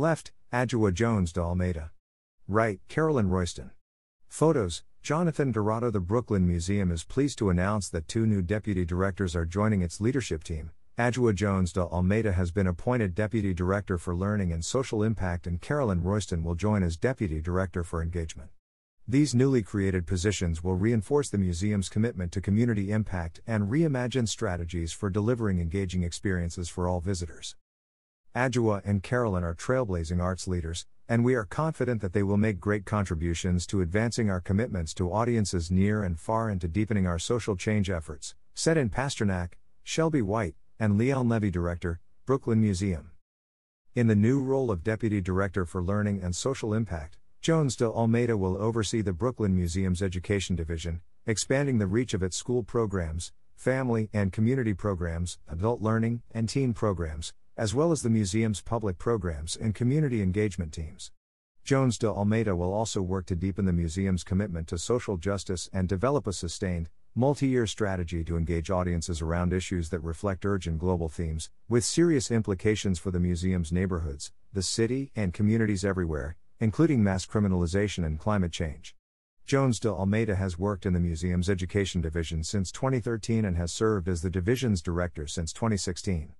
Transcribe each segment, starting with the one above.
Left, Adjoa Jones de Almeida. Right, Carolyn Royston. Photos, Jonathan Dorado. The Brooklyn Museum is pleased to announce that two new deputy directors are joining its leadership team. Adjoa Jones de Almeida has been appointed Deputy Director for Learning and Social Impact, and Carolyn Royston will join as Deputy Director for Engagement. These newly created positions will reinforce the museum's commitment to community impact and reimagine strategies for delivering engaging experiences for all visitors. Adjoa and Carolyn are trailblazing arts leaders, and we are confident that they will make great contributions to advancing our commitments to audiences near and far and to deepening our social change efforts, said Anne Pasternak, Shelby White, and Leon Levy Director, Brooklyn Museum. In the new role of Deputy Director for Learning and Social Impact, Jones de Almeida will oversee the Brooklyn Museum's Education Division, expanding the reach of its school programs, family and community programs, adult learning, and teen programs, as well as the museum's public programs and community engagement teams. Jones de Almeida will also work to deepen the museum's commitment to social justice and develop a sustained, multi year strategy to engage audiences around issues that reflect urgent global themes, with serious implications for the museum's neighborhoods, the city, and communities everywhere, including mass criminalization and climate change. Jones de Almeida has worked in the museum's education division since 2013 and has served as the division's director since 2016.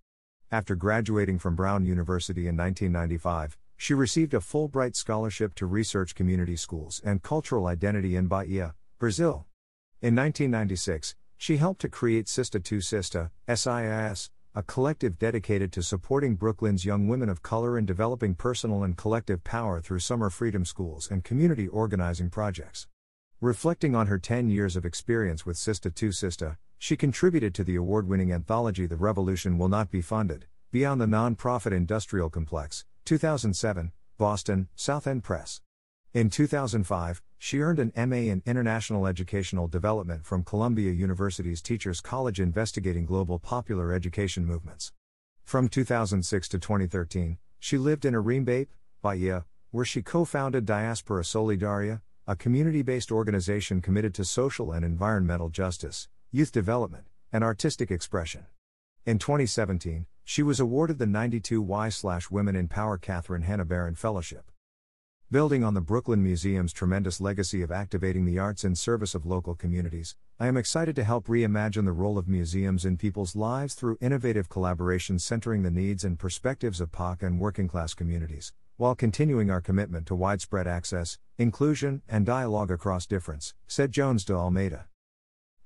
After graduating from Brown University in 1995, she received a Fulbright scholarship to research community schools and cultural identity in Bahia, Brazil. In 1996, she helped to create Sista II Sista, SIIS, a collective dedicated to supporting Brooklyn's young women of color in developing personal and collective power through summer freedom schools and community organizing projects. Reflecting on her 10 years of experience with Sista II Sista, she contributed to the award winning anthology The Revolution Will Not Be Funded, Beyond the Nonprofit Industrial Complex, 2007, Boston, South End Press. In 2005, she earned an MA in International Educational Development from Columbia University's Teachers College investigating global popular education movements. From 2006 to 2013, she lived in Arembepe, Bahia, where she co founded Diaspora Solidaria, a community based organization committed to social and environmental justice, youth development, and artistic expression. In 2017, she was awarded the 92Y Women in Power Catherine Hannah Barron Fellowship. Building on the Brooklyn Museum's tremendous legacy of activating the arts in service of local communities, I am excited to help reimagine the role of museums in people's lives through innovative collaborations centering the needs and perspectives of POC and working class communities, while continuing our commitment to widespread access, inclusion, and dialogue across difference, said Jones de Almeida.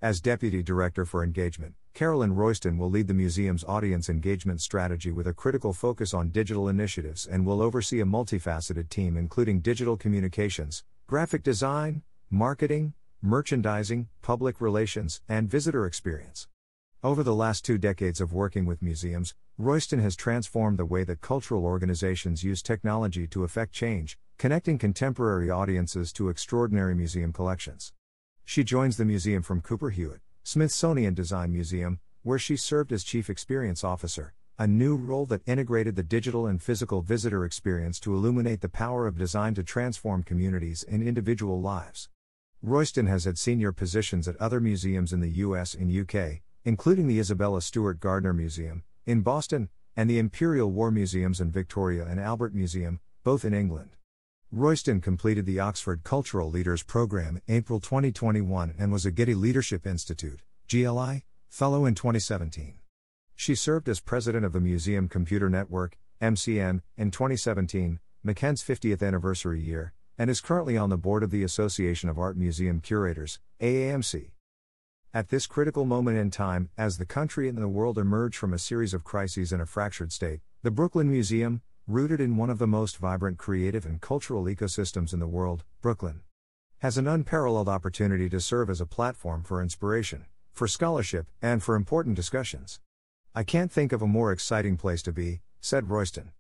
As Deputy Director for Engagement, Carolyn Royston will lead the museum's audience engagement strategy with a critical focus on digital initiatives and will oversee a multifaceted team including digital communications, graphic design, marketing, merchandising, public relations, and visitor experience. Over the last two decades of working with museums, Royston has transformed the way that cultural organizations use technology to effect change, connecting contemporary audiences to extraordinary museum collections. She joins the museum from Cooper Hewitt, Smithsonian Design Museum, where she served as Chief Experience Officer, a new role that integrated the digital and physical visitor experience to illuminate the power of design to transform communities and individual lives. Royston has had senior positions at other museums in the US and UK, including the Isabella Stewart Gardner Museum, in Boston, and the Imperial War Museums and Victoria and Albert Museum, both in England. Royston completed the Oxford Cultural Leaders Program in April 2021 and was a Getty Leadership Institute GLI, Fellow in 2017. She served as President of the Museum Computer Network MCN, in 2017, MCN's 50th anniversary year, and is currently on the board of the Association of Art Museum Curators, AAMC. At this critical moment in time, as the country and the world emerge from a series of crises in a fractured state, the Brooklyn Museum, rooted in one of the most vibrant creative and cultural ecosystems in the world, Brooklyn, has an unparalleled opportunity to serve as a platform for inspiration, for scholarship, and for important discussions. I can't think of a more exciting place to be, said Royston.